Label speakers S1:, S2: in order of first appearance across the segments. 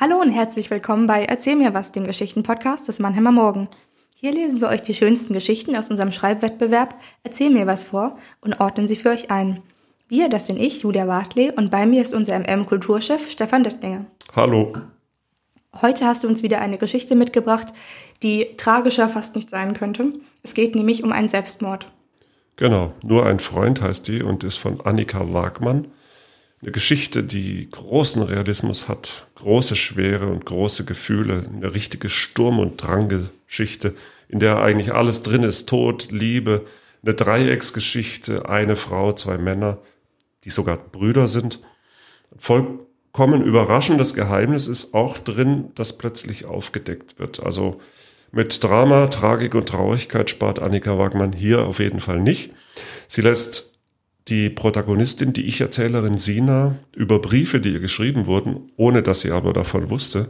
S1: Hallo und herzlich willkommen bei Erzähl mir was, dem Geschichtenpodcast des Mannheimer Morgen. Hier lesen wir euch die schönsten Geschichten aus unserem Schreibwettbewerb Erzähl mir was vor und ordnen sie für euch ein. Wir, das sind ich, Julia Wartley, und bei mir ist unser MM-Kulturchef Stefan Dettlinger.
S2: Hallo.
S1: Heute hast du uns wieder eine Geschichte mitgebracht, die tragischer fast nicht sein könnte. Es geht nämlich um einen Selbstmord.
S2: Genau, nur ein Freund heißt die und ist von Annika Wagmann. Eine Geschichte, die großen Realismus hat, große Schwere und große Gefühle, eine richtige Sturm- und Dranggeschichte, in der eigentlich alles drin ist, Tod, Liebe, eine Dreiecksgeschichte, eine Frau, zwei Männer, die sogar Brüder sind. Vollkommen überraschendes Geheimnis ist auch drin, das plötzlich aufgedeckt wird. Also mit Drama, Tragik und Traurigkeit spart Annika Wagmann hier auf jeden Fall nicht. Sie lässt die Protagonistin, die Ich-Erzählerin Sina, über Briefe, die ihr geschrieben wurden, ohne dass sie aber davon wusste,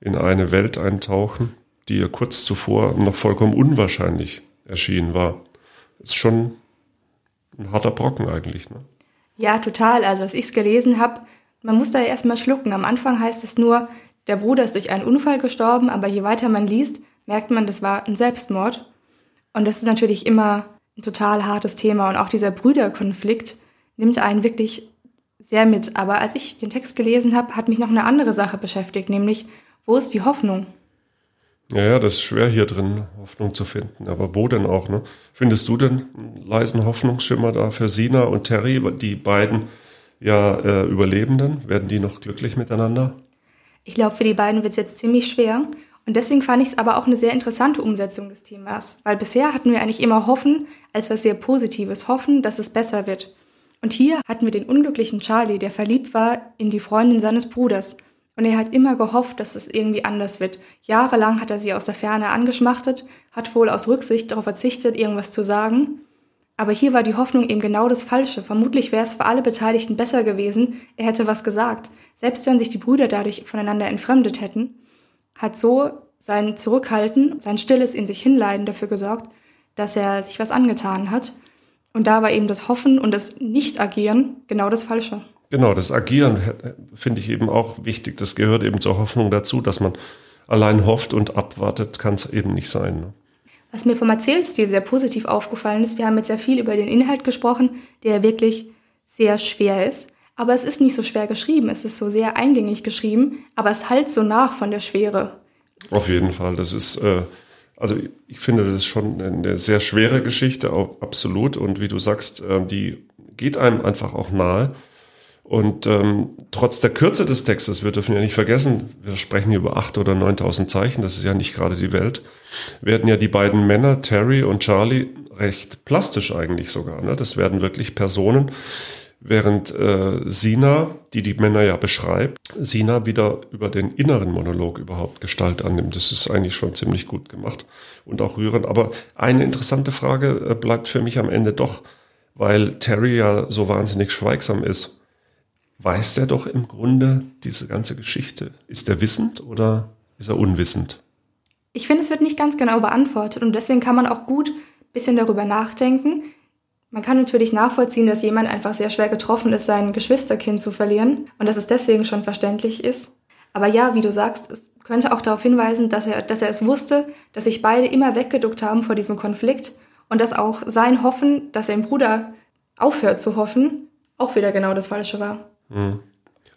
S2: in eine Welt eintauchen, die ihr kurz zuvor noch vollkommen unwahrscheinlich erschienen war. Ist schon ein harter Brocken eigentlich. Ne?
S1: Ja, total. Also als ich es gelesen habe, man muss da ja erstmal schlucken. Am Anfang heißt es nur, der Bruder ist durch einen Unfall gestorben, aber je weiter man liest, merkt man, das war ein Selbstmord. Und das ist natürlich immer ein total hartes Thema und auch dieser Brüderkonflikt nimmt einen wirklich sehr mit. Aber als ich den Text gelesen habe, hat mich noch eine andere Sache beschäftigt, nämlich wo ist die Hoffnung?
S2: Ja, ja, das ist schwer hier drin, Hoffnung zu finden. Aber wo denn auch? Ne? Findest du denn einen leisen Hoffnungsschimmer da für Sina und Terry, die beiden ja äh, Überlebenden? Werden die noch glücklich miteinander?
S1: Ich glaube, für die beiden wird es jetzt ziemlich schwer. Und deswegen fand ich es aber auch eine sehr interessante Umsetzung des Themas, weil bisher hatten wir eigentlich immer Hoffen als was sehr Positives, hoffen, dass es besser wird. Und hier hatten wir den unglücklichen Charlie, der verliebt war in die Freundin seines Bruders. Und er hat immer gehofft, dass es irgendwie anders wird. Jahrelang hat er sie aus der Ferne angeschmachtet, hat wohl aus Rücksicht darauf verzichtet, irgendwas zu sagen. Aber hier war die Hoffnung eben genau das Falsche. Vermutlich wäre es für alle Beteiligten besser gewesen, er hätte was gesagt, selbst wenn sich die Brüder dadurch voneinander entfremdet hätten hat so sein Zurückhalten, sein stilles in sich hinleiden dafür gesorgt, dass er sich was angetan hat. Und da war eben das Hoffen und das Nicht-Agieren genau das Falsche.
S2: Genau, das Agieren finde ich eben auch wichtig. Das gehört eben zur Hoffnung dazu, dass man allein hofft und abwartet, kann es eben nicht sein. Ne?
S1: Was mir vom Erzählstil sehr positiv aufgefallen ist, wir haben jetzt sehr viel über den Inhalt gesprochen, der wirklich sehr schwer ist. Aber es ist nicht so schwer geschrieben, es ist so sehr eingängig geschrieben, aber es halt so nach von der Schwere.
S2: Auf jeden Fall, das ist, äh, also ich finde das ist schon eine sehr schwere Geschichte, auch absolut. Und wie du sagst, äh, die geht einem einfach auch nahe. Und ähm, trotz der Kürze des Textes, wir dürfen ja nicht vergessen, wir sprechen hier über acht oder neuntausend Zeichen, das ist ja nicht gerade die Welt, werden ja die beiden Männer, Terry und Charlie, recht plastisch eigentlich sogar. Ne? Das werden wirklich Personen, Während äh, Sina, die die Männer ja beschreibt, Sina wieder über den inneren Monolog überhaupt Gestalt annimmt. Das ist eigentlich schon ziemlich gut gemacht und auch rührend. Aber eine interessante Frage äh, bleibt für mich am Ende doch, weil Terry ja so wahnsinnig schweigsam ist. Weiß der doch im Grunde diese ganze Geschichte? Ist er wissend oder ist er unwissend?
S1: Ich finde, es wird nicht ganz genau beantwortet und deswegen kann man auch gut ein bisschen darüber nachdenken, man kann natürlich nachvollziehen, dass jemand einfach sehr schwer getroffen ist, sein Geschwisterkind zu verlieren und dass es deswegen schon verständlich ist. Aber ja, wie du sagst, es könnte auch darauf hinweisen, dass er, dass er es wusste, dass sich beide immer weggeduckt haben vor diesem Konflikt und dass auch sein Hoffen, dass sein Bruder aufhört zu hoffen, auch wieder genau das Falsche war.
S2: Hm.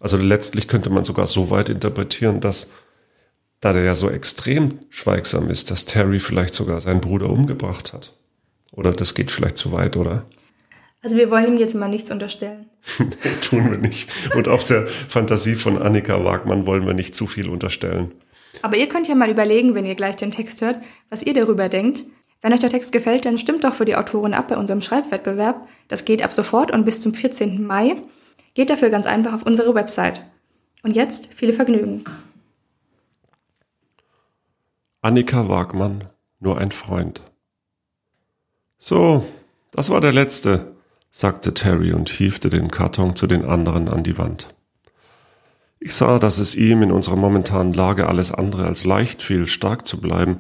S2: Also letztlich könnte man sogar so weit interpretieren, dass da der ja so extrem schweigsam ist, dass Terry vielleicht sogar seinen Bruder umgebracht hat. Oder das geht vielleicht zu weit, oder?
S1: Also wir wollen ihm jetzt mal nichts unterstellen.
S2: Tun wir nicht. Und auch der Fantasie von Annika Wagmann wollen wir nicht zu viel unterstellen.
S1: Aber ihr könnt ja mal überlegen, wenn ihr gleich den Text hört, was ihr darüber denkt. Wenn euch der Text gefällt, dann stimmt doch für die Autorin ab bei unserem Schreibwettbewerb. Das geht ab sofort und bis zum 14. Mai. Geht dafür ganz einfach auf unsere Website. Und jetzt viel Vergnügen.
S2: Annika Wagmann, nur ein Freund. So, das war der letzte, sagte Terry und hiefte den Karton zu den anderen an die Wand. Ich sah, dass es ihm in unserer momentanen Lage alles andere als leicht fiel, stark zu bleiben.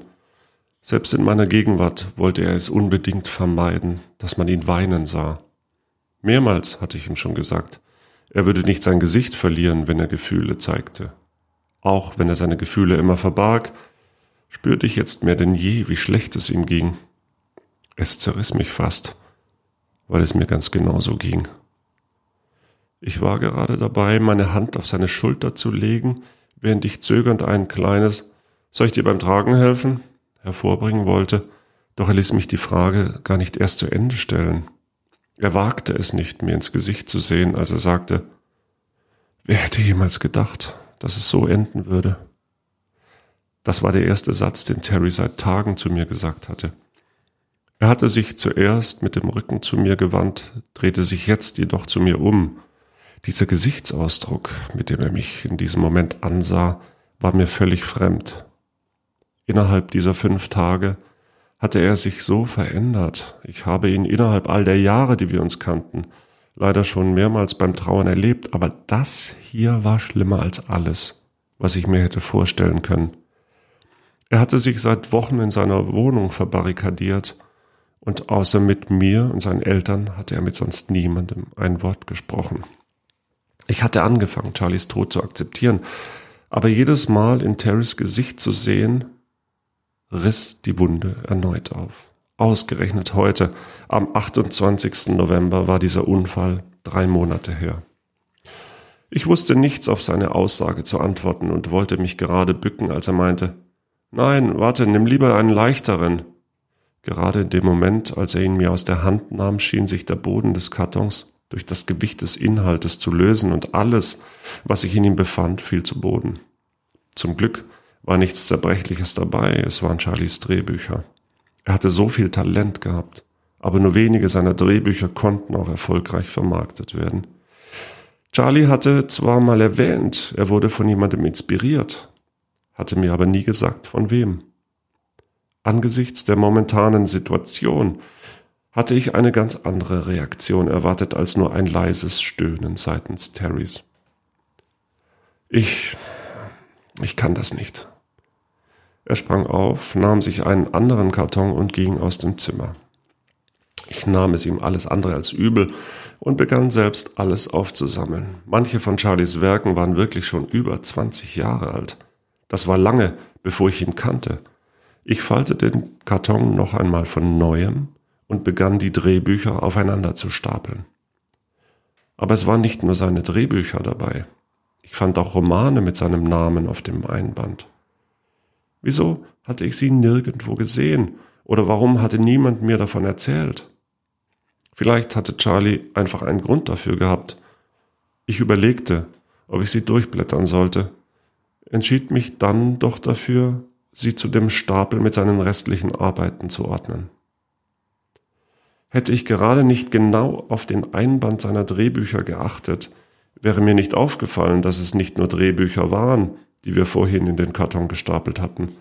S2: Selbst in meiner Gegenwart wollte er es unbedingt vermeiden, dass man ihn weinen sah. Mehrmals hatte ich ihm schon gesagt, er würde nicht sein Gesicht verlieren, wenn er Gefühle zeigte. Auch wenn er seine Gefühle immer verbarg, spürte ich jetzt mehr denn je, wie schlecht es ihm ging. Es zerriss mich fast, weil es mir ganz genauso ging. Ich war gerade dabei, meine Hand auf seine Schulter zu legen, während ich zögernd ein kleines Soll ich dir beim Tragen helfen? hervorbringen wollte, doch er ließ mich die Frage gar nicht erst zu Ende stellen. Er wagte es nicht, mir ins Gesicht zu sehen, als er sagte, wer hätte jemals gedacht, dass es so enden würde? Das war der erste Satz, den Terry seit Tagen zu mir gesagt hatte. Er hatte sich zuerst mit dem Rücken zu mir gewandt, drehte sich jetzt jedoch zu mir um. Dieser Gesichtsausdruck, mit dem er mich in diesem Moment ansah, war mir völlig fremd. Innerhalb dieser fünf Tage hatte er sich so verändert. Ich habe ihn innerhalb all der Jahre, die wir uns kannten, leider schon mehrmals beim Trauern erlebt, aber das hier war schlimmer als alles, was ich mir hätte vorstellen können. Er hatte sich seit Wochen in seiner Wohnung verbarrikadiert, und außer mit mir und seinen Eltern hatte er mit sonst niemandem ein Wort gesprochen. Ich hatte angefangen, Charlies Tod zu akzeptieren, aber jedes Mal in Terrys Gesicht zu sehen, riss die Wunde erneut auf. Ausgerechnet heute, am 28. November, war dieser Unfall drei Monate her. Ich wusste nichts auf seine Aussage zu antworten und wollte mich gerade bücken, als er meinte, Nein, warte, nimm lieber einen leichteren. Gerade in dem Moment, als er ihn mir aus der Hand nahm, schien sich der Boden des Kartons durch das Gewicht des Inhaltes zu lösen und alles, was sich in ihm befand, fiel zu Boden. Zum Glück war nichts Zerbrechliches dabei, es waren Charlies Drehbücher. Er hatte so viel Talent gehabt, aber nur wenige seiner Drehbücher konnten auch erfolgreich vermarktet werden. Charlie hatte zwar mal erwähnt, er wurde von jemandem inspiriert, hatte mir aber nie gesagt, von wem. Angesichts der momentanen Situation hatte ich eine ganz andere Reaktion erwartet als nur ein leises Stöhnen seitens Terrys. Ich, ich kann das nicht, er sprang auf, nahm sich einen anderen Karton und ging aus dem Zimmer. Ich nahm es ihm alles andere als übel und begann selbst alles aufzusammeln. Manche von Charlies Werken waren wirklich schon über 20 Jahre alt. Das war lange, bevor ich ihn kannte. Ich faltete den Karton noch einmal von neuem und begann die Drehbücher aufeinander zu stapeln. Aber es waren nicht nur seine Drehbücher dabei. Ich fand auch Romane mit seinem Namen auf dem Einband. Wieso hatte ich sie nirgendwo gesehen? Oder warum hatte niemand mir davon erzählt? Vielleicht hatte Charlie einfach einen Grund dafür gehabt. Ich überlegte, ob ich sie durchblättern sollte, entschied mich dann doch dafür, sie zu dem Stapel mit seinen restlichen Arbeiten zu ordnen. Hätte ich gerade nicht genau auf den Einband seiner Drehbücher geachtet, wäre mir nicht aufgefallen, dass es nicht nur Drehbücher waren, die wir vorhin in den Karton gestapelt hatten.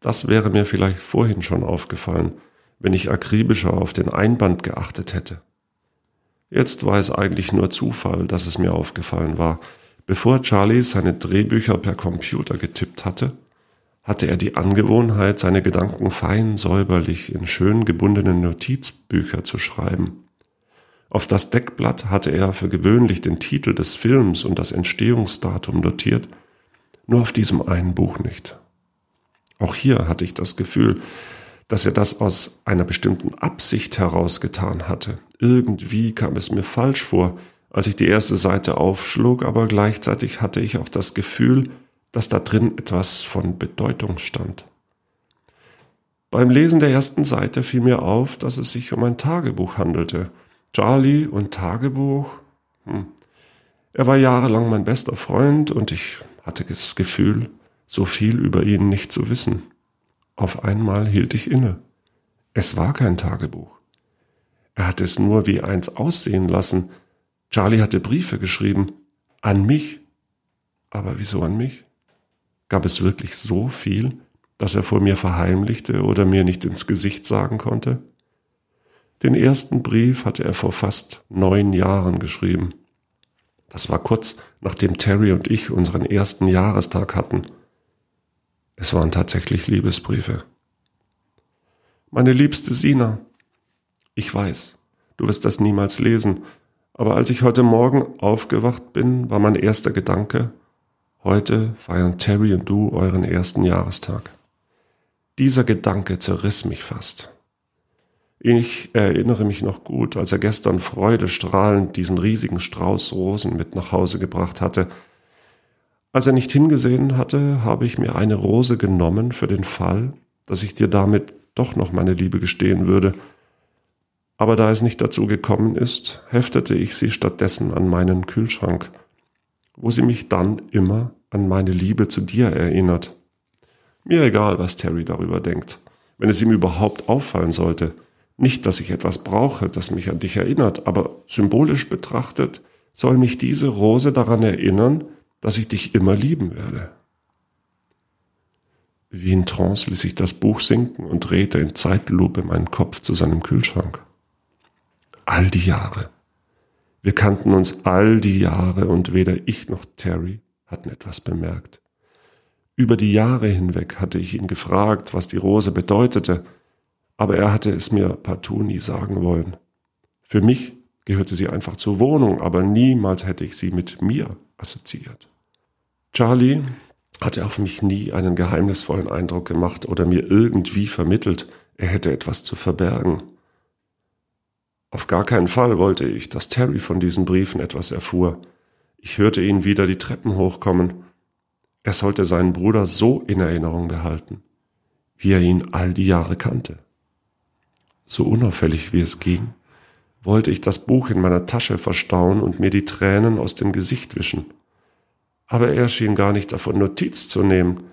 S2: Das wäre mir vielleicht vorhin schon aufgefallen, wenn ich akribischer auf den Einband geachtet hätte. Jetzt war es eigentlich nur Zufall, dass es mir aufgefallen war. Bevor Charlie seine Drehbücher per Computer getippt hatte, hatte er die Angewohnheit, seine Gedanken fein säuberlich in schön gebundenen Notizbücher zu schreiben. Auf das Deckblatt hatte er für gewöhnlich den Titel des Films und das Entstehungsdatum notiert nur auf diesem einen Buch nicht. Auch hier hatte ich das Gefühl, dass er das aus einer bestimmten Absicht herausgetan hatte. Irgendwie kam es mir falsch vor, als ich die erste Seite aufschlug, aber gleichzeitig hatte ich auch das Gefühl, dass da drin etwas von Bedeutung stand. Beim Lesen der ersten Seite fiel mir auf, dass es sich um ein Tagebuch handelte. Charlie und Tagebuch. Hm. Er war jahrelang mein bester Freund und ich hatte das Gefühl, so viel über ihn nicht zu wissen. Auf einmal hielt ich inne. Es war kein Tagebuch. Er hatte es nur wie eins aussehen lassen. Charlie hatte Briefe geschrieben. An mich. Aber wieso an mich? Gab es wirklich so viel, dass er vor mir verheimlichte oder mir nicht ins Gesicht sagen konnte? Den ersten Brief hatte er vor fast neun Jahren geschrieben. Das war kurz nachdem Terry und ich unseren ersten Jahrestag hatten. Es waren tatsächlich Liebesbriefe. Meine liebste Sina, ich weiß, du wirst das niemals lesen, aber als ich heute Morgen aufgewacht bin, war mein erster Gedanke, Heute feiern Terry und du euren ersten Jahrestag. Dieser Gedanke zerriss mich fast. Ich erinnere mich noch gut, als er gestern freudestrahlend diesen riesigen Strauß Rosen mit nach Hause gebracht hatte. Als er nicht hingesehen hatte, habe ich mir eine Rose genommen für den Fall, dass ich dir damit doch noch meine Liebe gestehen würde. Aber da es nicht dazu gekommen ist, heftete ich sie stattdessen an meinen Kühlschrank, wo sie mich dann immer an meine Liebe zu dir erinnert. Mir egal, was Terry darüber denkt, wenn es ihm überhaupt auffallen sollte. Nicht, dass ich etwas brauche, das mich an dich erinnert, aber symbolisch betrachtet soll mich diese Rose daran erinnern, dass ich dich immer lieben werde. Wie in Trance ließ ich das Buch sinken und drehte in Zeitlupe meinen Kopf zu seinem Kühlschrank. All die Jahre. Wir kannten uns all die Jahre und weder ich noch Terry hatten etwas bemerkt. Über die Jahre hinweg hatte ich ihn gefragt, was die Rose bedeutete, aber er hatte es mir partout nie sagen wollen. Für mich gehörte sie einfach zur Wohnung, aber niemals hätte ich sie mit mir assoziiert. Charlie hatte auf mich nie einen geheimnisvollen Eindruck gemacht oder mir irgendwie vermittelt, er hätte etwas zu verbergen. Auf gar keinen Fall wollte ich, dass Terry von diesen Briefen etwas erfuhr. Ich hörte ihn wieder die Treppen hochkommen. Er sollte seinen Bruder so in Erinnerung behalten, wie er ihn all die Jahre kannte. So unauffällig wie es ging, wollte ich das Buch in meiner Tasche verstauen und mir die Tränen aus dem Gesicht wischen. Aber er schien gar nicht davon Notiz zu nehmen.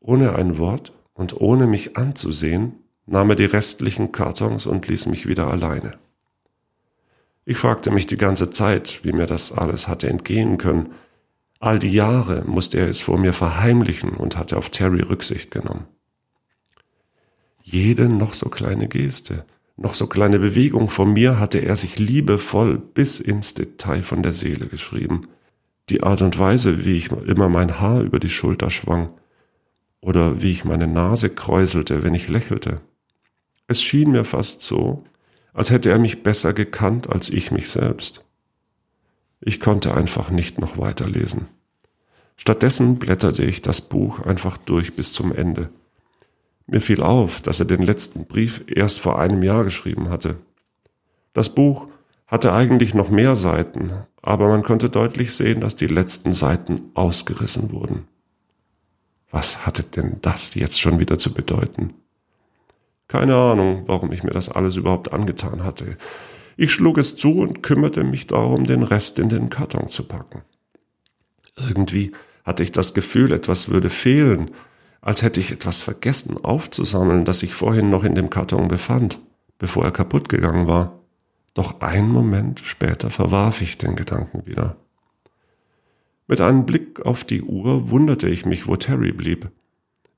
S2: Ohne ein Wort und ohne mich anzusehen, nahm er die restlichen Kartons und ließ mich wieder alleine. Ich fragte mich die ganze Zeit, wie mir das alles hatte entgehen können. All die Jahre musste er es vor mir verheimlichen und hatte auf Terry Rücksicht genommen. Jede noch so kleine Geste, noch so kleine Bewegung von mir hatte er sich liebevoll bis ins Detail von der Seele geschrieben. Die Art und Weise, wie ich immer mein Haar über die Schulter schwang oder wie ich meine Nase kräuselte, wenn ich lächelte. Es schien mir fast so, als hätte er mich besser gekannt als ich mich selbst. Ich konnte einfach nicht noch weiterlesen. Stattdessen blätterte ich das Buch einfach durch bis zum Ende. Mir fiel auf, dass er den letzten Brief erst vor einem Jahr geschrieben hatte. Das Buch hatte eigentlich noch mehr Seiten, aber man konnte deutlich sehen, dass die letzten Seiten ausgerissen wurden. Was hatte denn das jetzt schon wieder zu bedeuten? Keine Ahnung, warum ich mir das alles überhaupt angetan hatte. Ich schlug es zu und kümmerte mich darum, den Rest in den Karton zu packen. Irgendwie hatte ich das Gefühl, etwas würde fehlen, als hätte ich etwas vergessen aufzusammeln, das sich vorhin noch in dem Karton befand, bevor er kaputt gegangen war. Doch einen Moment später verwarf ich den Gedanken wieder. Mit einem Blick auf die Uhr wunderte ich mich, wo Terry blieb.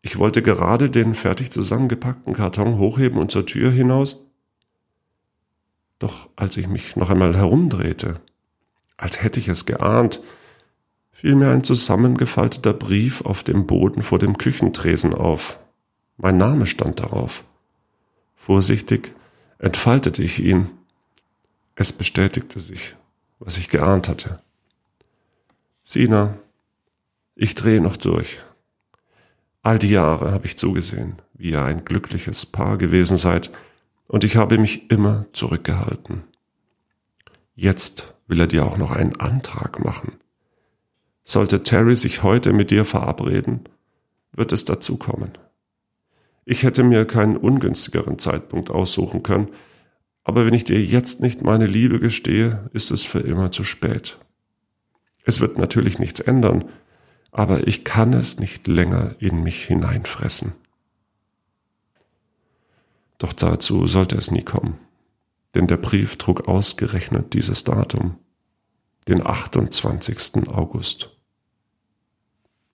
S2: Ich wollte gerade den fertig zusammengepackten Karton hochheben und zur Tür hinaus. Doch als ich mich noch einmal herumdrehte, als hätte ich es geahnt, fiel mir ein zusammengefalteter Brief auf dem Boden vor dem Küchentresen auf. Mein Name stand darauf. Vorsichtig entfaltete ich ihn. Es bestätigte sich, was ich geahnt hatte. Sina, ich drehe noch durch. All die Jahre habe ich zugesehen, wie ihr ein glückliches Paar gewesen seid, und ich habe mich immer zurückgehalten. Jetzt will er dir auch noch einen Antrag machen. Sollte Terry sich heute mit dir verabreden, wird es dazu kommen. Ich hätte mir keinen ungünstigeren Zeitpunkt aussuchen können, aber wenn ich dir jetzt nicht meine Liebe gestehe, ist es für immer zu spät. Es wird natürlich nichts ändern, aber ich kann es nicht länger in mich hineinfressen. Doch dazu sollte es nie kommen, denn der Brief trug ausgerechnet dieses Datum, den 28. August.